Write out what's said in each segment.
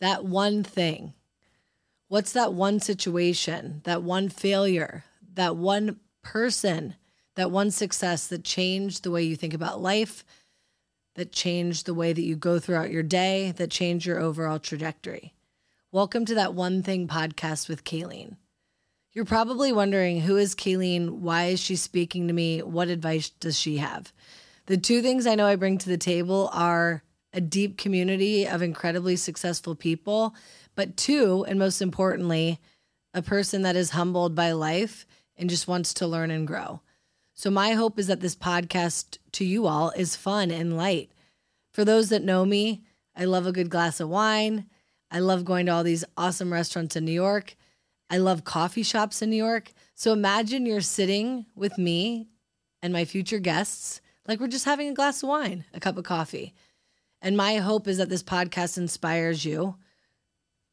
that one thing. What's that one situation, that one failure, that one person, that one success that changed the way you think about life, that changed the way that you go throughout your day, that changed your overall trajectory? Welcome to that One Thing podcast with Kayleen. You're probably wondering who is Kayleen? Why is she speaking to me? What advice does she have? The two things I know I bring to the table are a deep community of incredibly successful people, but two, and most importantly, a person that is humbled by life and just wants to learn and grow. So, my hope is that this podcast to you all is fun and light. For those that know me, I love a good glass of wine. I love going to all these awesome restaurants in New York. I love coffee shops in New York. So imagine you're sitting with me and my future guests, like we're just having a glass of wine, a cup of coffee. And my hope is that this podcast inspires you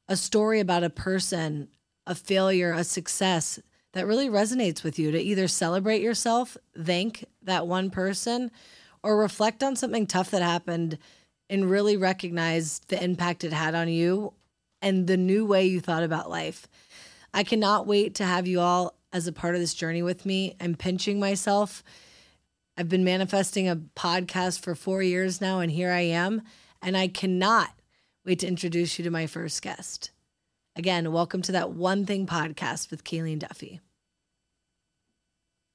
a story about a person, a failure, a success that really resonates with you to either celebrate yourself, thank that one person, or reflect on something tough that happened and really recognize the impact it had on you and the new way you thought about life. I cannot wait to have you all as a part of this journey with me. I'm pinching myself. I've been manifesting a podcast for four years now, and here I am. And I cannot wait to introduce you to my first guest. Again, welcome to that One Thing podcast with Kayleen Duffy.